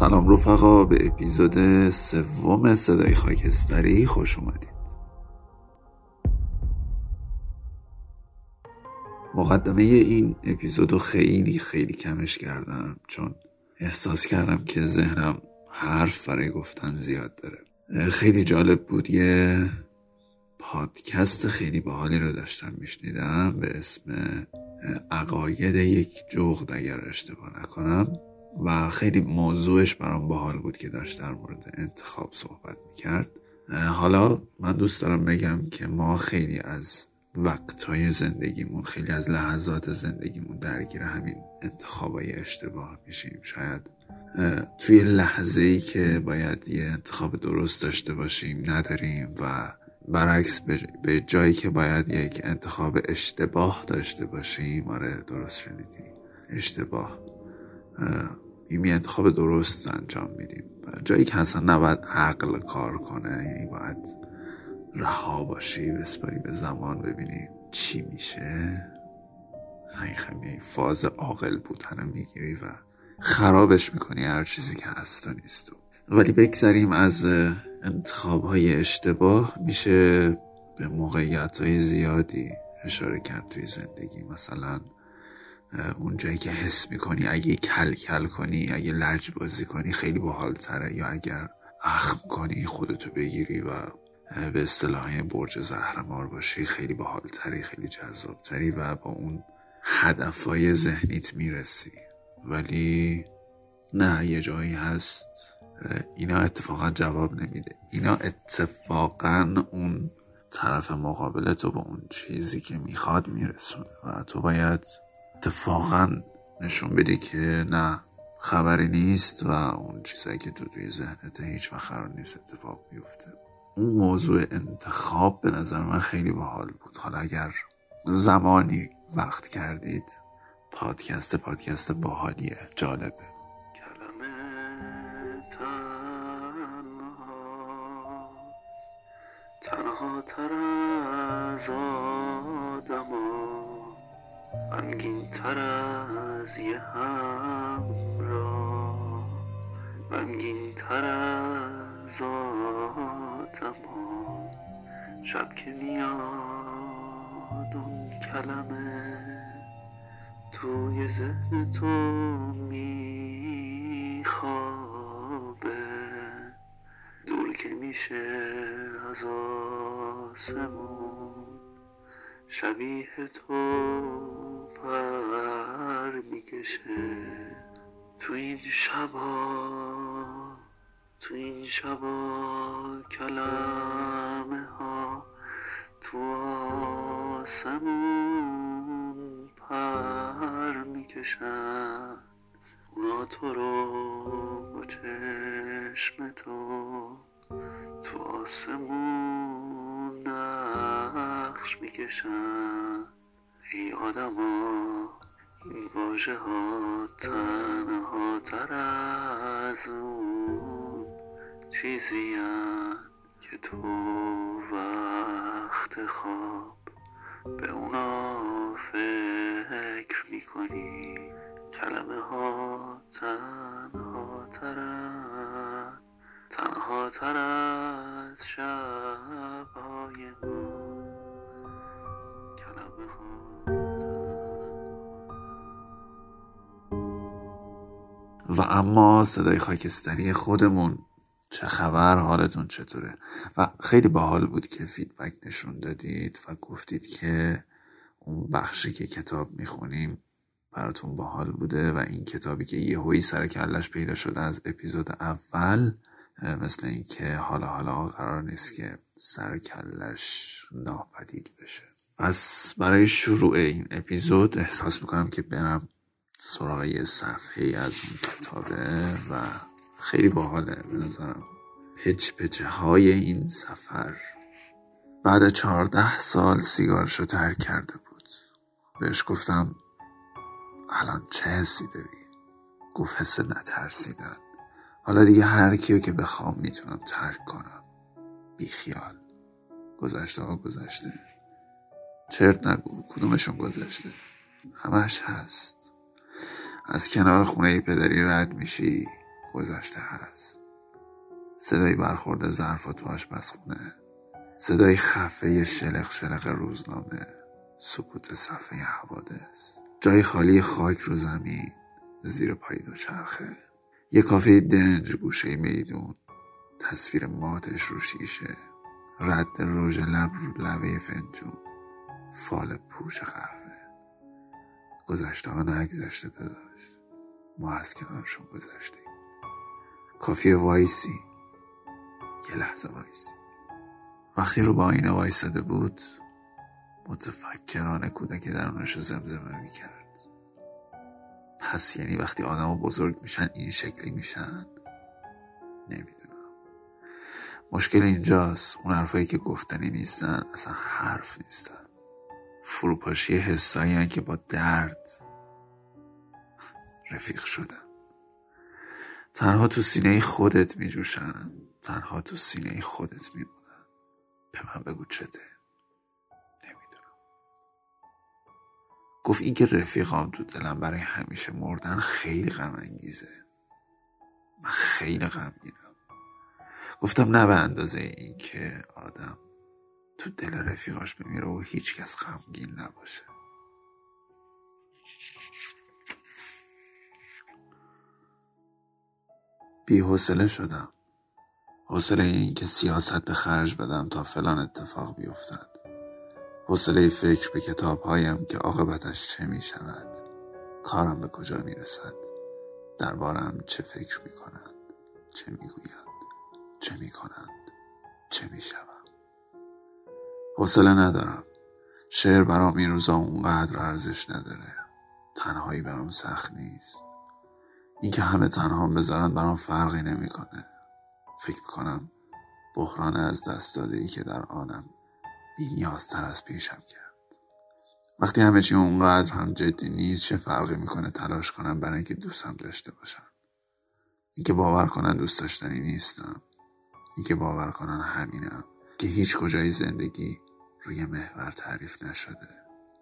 سلام رفقا به اپیزود سوم صدای خاکستری خوش اومدید. مقدمه این اپیزودو خیلی خیلی کمش کردم چون احساس کردم که ذهنم حرف برای گفتن زیاد داره. خیلی جالب بود یه پادکست خیلی باحالی رو داشتم میشنیدم به اسم عقاید یک جغد اگر اشتباه نکنم. و خیلی موضوعش برام باحال بود که داشت در مورد انتخاب صحبت می‌کرد. حالا من دوست دارم بگم که ما خیلی از وقتهای زندگیمون خیلی از لحظات زندگیمون درگیر همین انتخابای اشتباه میشیم. شاید توی لحظه ای که باید یه انتخاب درست داشته باشیم نداریم و برعکس به جایی که باید یک انتخاب اشتباه داشته باشیم. آره درست شنیدیم اشتباه. این انتخاب درست انجام میدیم. جایی که اصلا نباید عقل کار کنه یعنی باید رها باشی بسپاری به زمان ببینی چی میشه. خیلی فاز عاقل بودن رو می‌گیری و خرابش می‌کنی هر چیزی که هست و نیست. ولی بگذریم از انتخاب های اشتباه میشه به موقعیت های زیادی اشاره کرد توی زندگی. مثلا اون جایی که حس می‌کنی اگه کل کل کنی اگه لج بازی کنی خیلی باحال تره یا اگر اخم کنی خودتو بگیری و به اصطلاح برج زهرمار باشی خیلی باحال تری خیلی جذاب تری و با اون هدفهای ذهنیت می‌رسی. ولی نه یه جایی هست. اینا اتفاقا جواب نمیده. اینا اتفاقا اون طرف مقابلتو به اون چیزی که می‌خواد میرسونه و تو باید اتفاقا نشون بدی که نه خبری نیست و اون چیزایی که تو توی ذهنت هیچ وقت قرار نیست اتفاق بیفته. اون موضوع انتخاب به نظر من خیلی باحال بود. حالا اگر زمانی وقت کردید پادکست پادکست باحالیه. جالبه. از یه همراه غمگین تر از آدما شب که میاد اون کلمه توی ذهن تو میخوابه. دور که میشه از آسمون شبیه تو پر می‌کشه. تو این شبا تو این شبا کلمه ها تو آسمون پر می‌کشن. اونا تو رو با چشم تو تو آسمون نقش می‌کشن. ای این واژه ها تنها تر از اون چیزی که تو وقت خواب به اونا فکر می‌کنی. کلمه ها تنها ترن تنها تر از شبهای ما. کلمه و اما صدای خاکستری خودمون چه خبر حالتون چطوره؟ و خیلی باحال بود که فیدبک نشون دادید و گفتید که اون بخشی که کتاب می‌خونیم براتون باحال بوده و این کتابی که یه هوی سر کلش پیدا شده از اپیزود اول مثل اینکه حالا حالا قرار نیست که سر کلش ناپدید بشه. پس برای شروع این اپیزود احساس می‌کنم که برم سراغ یه صفحه از اون کتابه و خیلی باحاله به نظرم. پچ پچه های این سفر. بعد چهارده سال سیگارشو ترک کرده بود. بهش گفتم الان چه حسی داری؟ گفت حس نترسیدن. حالا دیگه هر کیو که بخوام می‌تونم ترک کنم. بیخیال گذشته ها گذشته. چرت نگو کدومشون گذشته؟ همش هست. از کنار خونه پدری رد میشی. گذشته هست. صدای برخورد ظرفا تو آشپزخونه. صدای خفه شلق شلق روزنامه. سکوت صفحه حوادث. جای خالی خاک رو زمین. زیر پای دو چرخه یه کافه دنج گوشه میدون. تصویر ماتش رو شیشه. رد روژ لب رو لبه فنجون. فال پوچ قهوه. گذشته ها نگذشته داداش. ما از کنارشون گذشتیم. کافی وایسی. یه لحظه وایسی. وقتی رو با آینه وایساده بود متفکرانه کودک درونش رو زمزمه می‌کرد. پس یعنی وقتی آدم بزرگ میشن این شکلی میشن؟ نمی‌دونم. مشکل اینجاست. اون حرفایی که گفتنی نیستن اصلا حرف نیستن. فروپاشی حسایی که با درد رفیق شدن. تنها تو سینه خودت میجوشن. تنها تو سینه خودت میمونن. به من بگو چته. نمی‌دونم. گفت این که رفیقام تو دلم برای همیشه مردن خیلی غم انگیزه. من خیلی غمگینم گفتم نه به اندازه این که آدم تو دل رفیقاش بمیره و هیچکس غمگین نباشه. بی حوصله شدم. حوصله این که سیاست به خرج بدم تا فلان اتفاق بیفتد. حوصله فکر به کتاب هایم که عاقبتش چه می شود کارم به کجا می رسد دربارم چه فکر می کنند چه می گویند چه می کنند چه می شود حوصله ندارم. شعر برام این روزا اونقدر ارزش نداره. تنهایی برام سخت نیست. اینکه همه تنها بذارن برام فرقی نمی‌کنه. فکر کنم بحران از دست داده ای که در آنم بینیازتر از پیشم کرد. وقتی همه چی اونقدر هم جدی نیست چه فرقی می‌کنه تلاش کنم برای اینکه دوستم داشته باشن اینکه باور کنن دوست داشتنی نیستم. اینکه باور کنن همینم. که هیچ کجای زندگی روی محور تعریف نشده.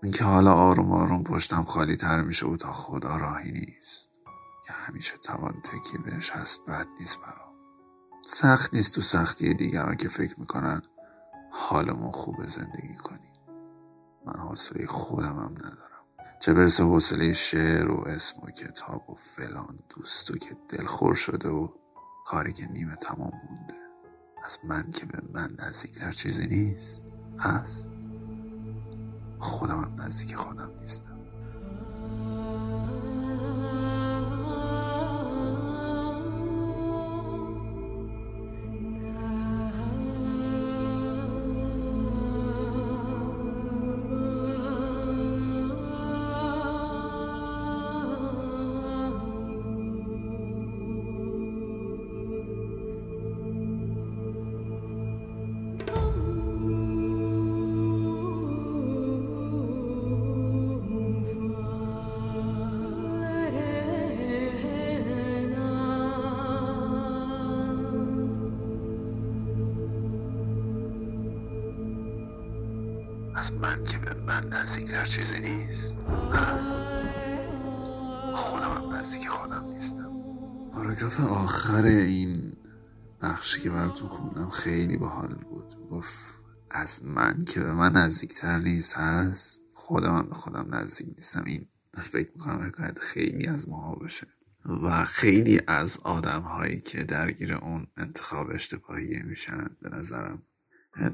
اینکه حالا آروم آروم پشتم خالی تر میشه و تا خدا راهی نیست. که همیشه توان تکی بهش هست بد نیست برام. سخت نیست تو سختی دیگران که فکر می‌کنن حالمون خوب زندگی کنی من حوصله خودم هم ندارم. چه برسه حوصله شعر و اسم و کتاب و فلان دوستو که دلخور شده و کاری که نیمه تمام مونده. از من که به من نزدیکتر چیزی نیست. هست. خودم هم نزدیک خودم نیستم. من نزدیکتر چیزی نیست. از خودم هم نزدیک خودم نیستم. پاراگراف آخر این بخشی که براتون خوندم خیلی باحال بود. گفت از من که به من نزدیکتر نیست هست. خودم هم به خودم نزدیک نیستم. این فکر می‌کنم حکایت خیلی از ماها باشه. و خیلی از آدم هایی که درگیر اون انتخاب اشتباهی میشن به نظرم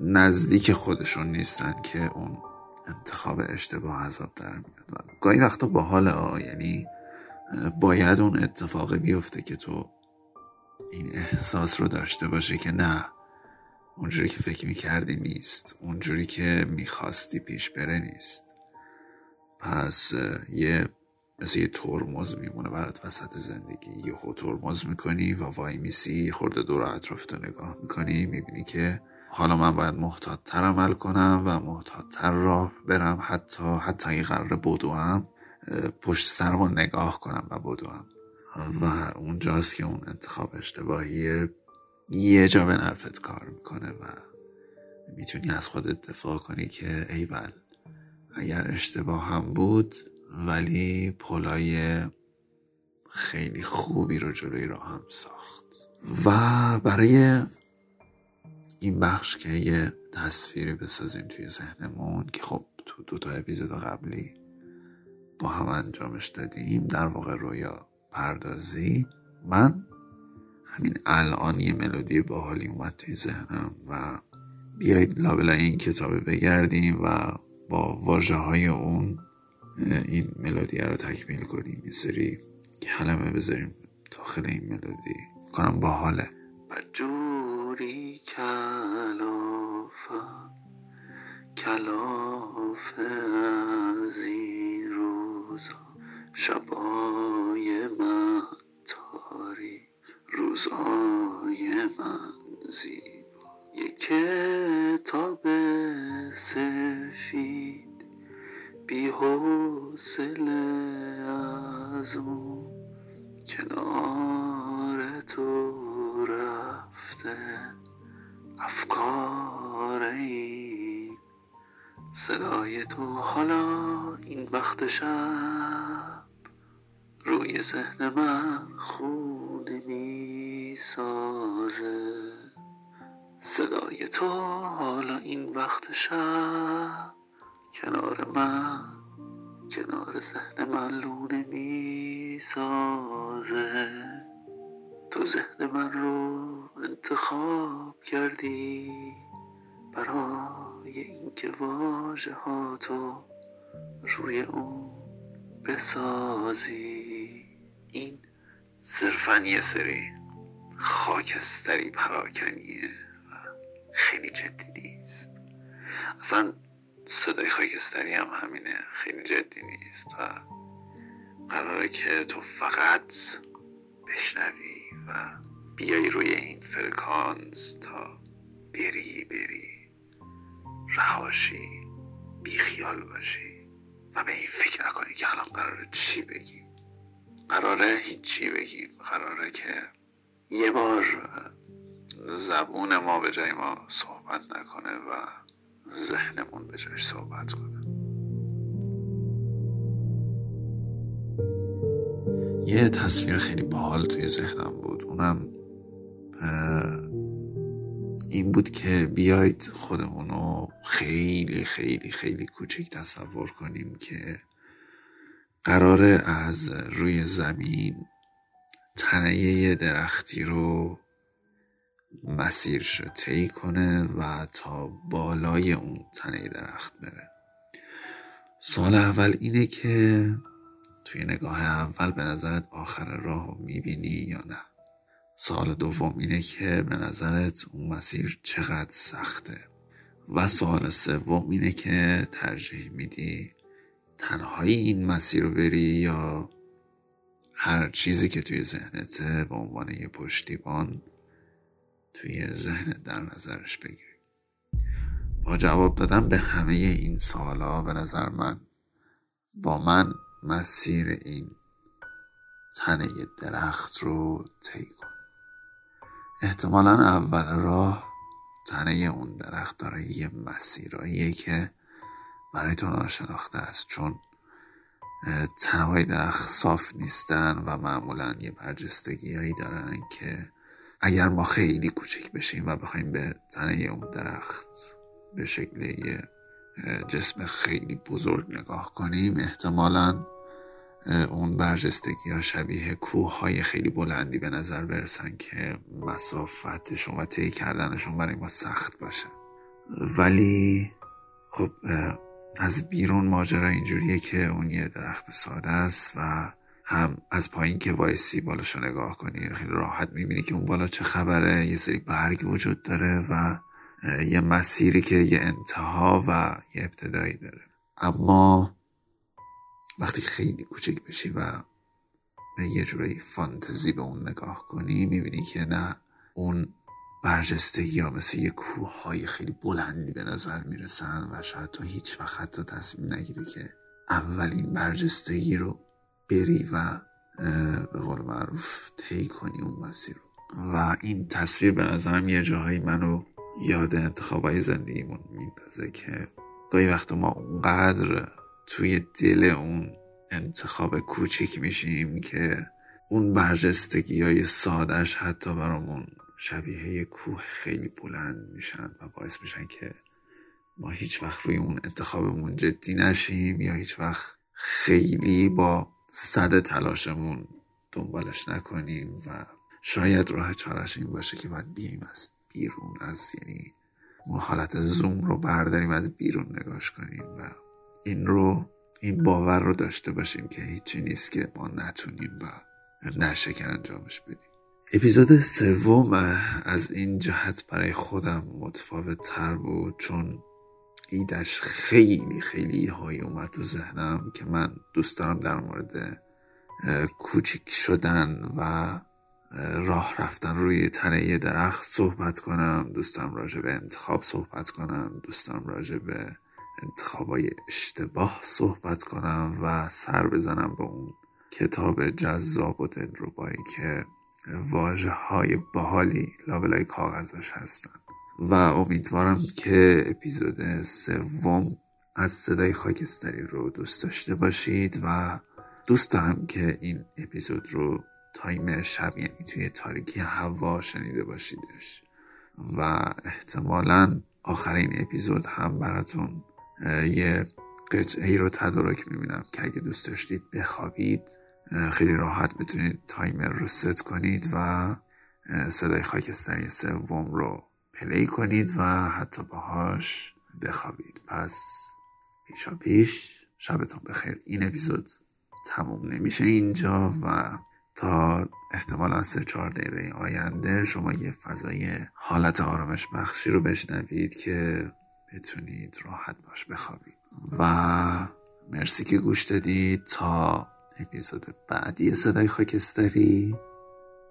نزدیک خودشون نیستن که اون انتخاب اشتباه عذاب در میاد. و گاهی وقتا با حال یعنی باید اون اتفاق بیفته که تو این احساس رو داشته باشی که نه اونجوری که فکر می‌کردی نیست اونجوری که می‌خواستی پیش بره نیست. پس یه مثل یه ترمز میمونه برات وسط زندگی. یه ترمز می‌کنی و وای میسی خورده دور اطرافتو نگاه می‌کنی می‌بینی که حالا من باید محتاطتر عمل کنم و محتاطتر راه برم حتی حتی این قرار بدوم پشت سرم نگاه کنم و بدوم. و اونجاست که اون انتخاب اشتباهی یه جا به نفت کار می‌کنه و می‌تونی از خودت دفاع کنی که ایول اگر اشتباه هم بود ولی پلای خیلی خوبی رو جلوی راه هم ساخت. و برای این بخش که یه تصویری بسازیم توی ذهنمون که خب تو دو تا اپیزود قبلی با هم انجامش دادیم در واقع رویا پردازی. من همین الان یه ملودی باحالی اومد توی ذهنم و بیایید لابلای این کتاب بگردیم و با واجه های اون این ملودی رو تکمیل کنیم. یه سری کلمه بذاریم داخل این ملودی. کنم باحاله. جوری کلافم کلاف از این روزا شبای من تاریک روزای من زیبا. یک کتاب سفید بی حوصله از اون کنار تو حالا این وقت شب روی ذهن من خونه می سازه صدای تو حالا این وقت شب کنار من کنار ذهن من لونه می سازه تو ذهن من رو انتخاب کردی برای اینکه واژه ها تو روی اون بسازی. این صرفا یه سری خاکستری پراکنیه و خیلی جدی نیست. اصلا صدای خاکستری هم همینه خیلی جدی نیست و قراره که تو فقط بشنوی و بیای روی این فرکانس تا بری بری. رهاشی بیخیال باشی و به این فکر نکنی که الان قراره چی بگی. قراره هیچی بگی قراره که یه بار زبون ما به جای ما صحبت نکنه و ذهنمون به جایش صحبت کنه. یه تصویر خیلی باحال توی ذهنم بود. اونم این بود که بیاید خودمونو خیلی خیلی خیلی کوچک تصور کنیم که قراره از روی زمین تنه درختی رو مسیرش رو طی کنه و تا بالای اون تنه درخت بره. سال اول اینه که توی نگاه اول به نظرت آخر راه رو می‌بینی یا نه؟ سال دوم اینه که به نظرت اون مسیر چقدر سخته؟ و سال سوم اینه که ترجیح میدی تنهایی این مسیر رو بری یا هر چیزی که توی ذهنته به عنوان یه پشتیبان توی ذهنت در نظرش بگیری. با جواب دادن به همه این سوالا به نظر من با من مسیر این تنه درخت رو طی کن. احتمالا اول راه تنه اون درخت داره یه مسیرهاییه که برای تو ناشناخته است. چون تنه های درخت صاف نیستن و معمولا یه برجستگی هایی دارن که اگر ما خیلی کوچک بشیم و بخوایم به تنه اون درخت به شکل یه جسم خیلی بزرگ نگاه کنیم احتمالا اون برجستگی ها شبیه کوه های خیلی بلندی به نظر برسن که مسافتشون و طی کردنشون برای ما سخت باشه. ولی خب از بیرون ماجرا اینجوریه که اون یه درخت ساده است و هم از پایین که وایسی بالاشو نگاه کنی خیلی راحت می‌بینی که اون بالا چه خبره یه سری برگ وجود داره و یه مسیری که یه انتها و یه ابتدایی داره. اما وقتی خیلی کوچک بشی و به یه جورایی فانتزی به اون نگاه کنی می‌بینی که نه اون برجستگی ها مثل یه کوه های خیلی بلندی به نظر می‌رسن و شاید تو هیچ وقت حتی تصمیم نگیری که اولین برجستگی رو بری و به قول معروف طی کنی اون مسیر رو. و این تصویر به نظرم یه جاهایی منو یاد انتخابای زندگیمون میندازه که گاهی وقت ما اونقدر توی دل اون انتخاب کوچیک میشیم که اون برجستگی های سادش حتی برامون شبیه کوه خیلی بلند میشن و باعث میشن که ما هیچ وقت روی اون انتخابمون جدی نشیم یا هیچ وقت خیلی با صد تلاشمون دنبالش نکنیم و شاید راه چارش این باشه که باید بیایم از بیرون از یعنی اون حالت زوم رو برداریم از بیرون نگاش کنیم و این رو این باور رو داشته باشیم که هیچی نیست که ما نتونیم و نشه که انجامش بدیم. اپیزود سوم از این جهت برای خودم متفاوت تر بود چون ایدش خیلی خیلی هایی اومد تو ذهنم که من دوست دارم در مورد کوچیک شدن و راه رفتن روی تنه یه درخت صحبت کنم. دوستم راجع به انتخاب صحبت کنم. دوستم راجع به انتخابای اشتباه صحبت کنم و سر بزنم به اون کتاب جذاب و دلربایی که واجه های باحالی لابلای کاغذش هستن. و امیدوارم که اپیزود سوم از صدای خاکستری رو دوست داشته باشید و دوست دارم که این اپیزود رو تایم شب یعنی توی تاریکی هوا شنیده باشیدش. و احتمالا آخر این اپیزود هم براتون یه قطعه رو تدارک می‌بینم که اگه دوست داشتید بخوابید خیلی راحت بتونید تایمر رو ست کنید و صدای خاکستری سوم رو play کنید و حتی باهاش بخوابید. پس پیشا پیش شبتون بخیر. این اپیزود تموم نمیشه اینجا و تا احتمالا سه چهار دقیقه آینده شما یه فضای حالت آرامش بخشی رو بشنوید که بتونید راحت باش بخوابید. و مرسی که گوش دادید تا اپیزود بعدی صدای خاکستری.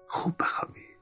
خوب بخوابید.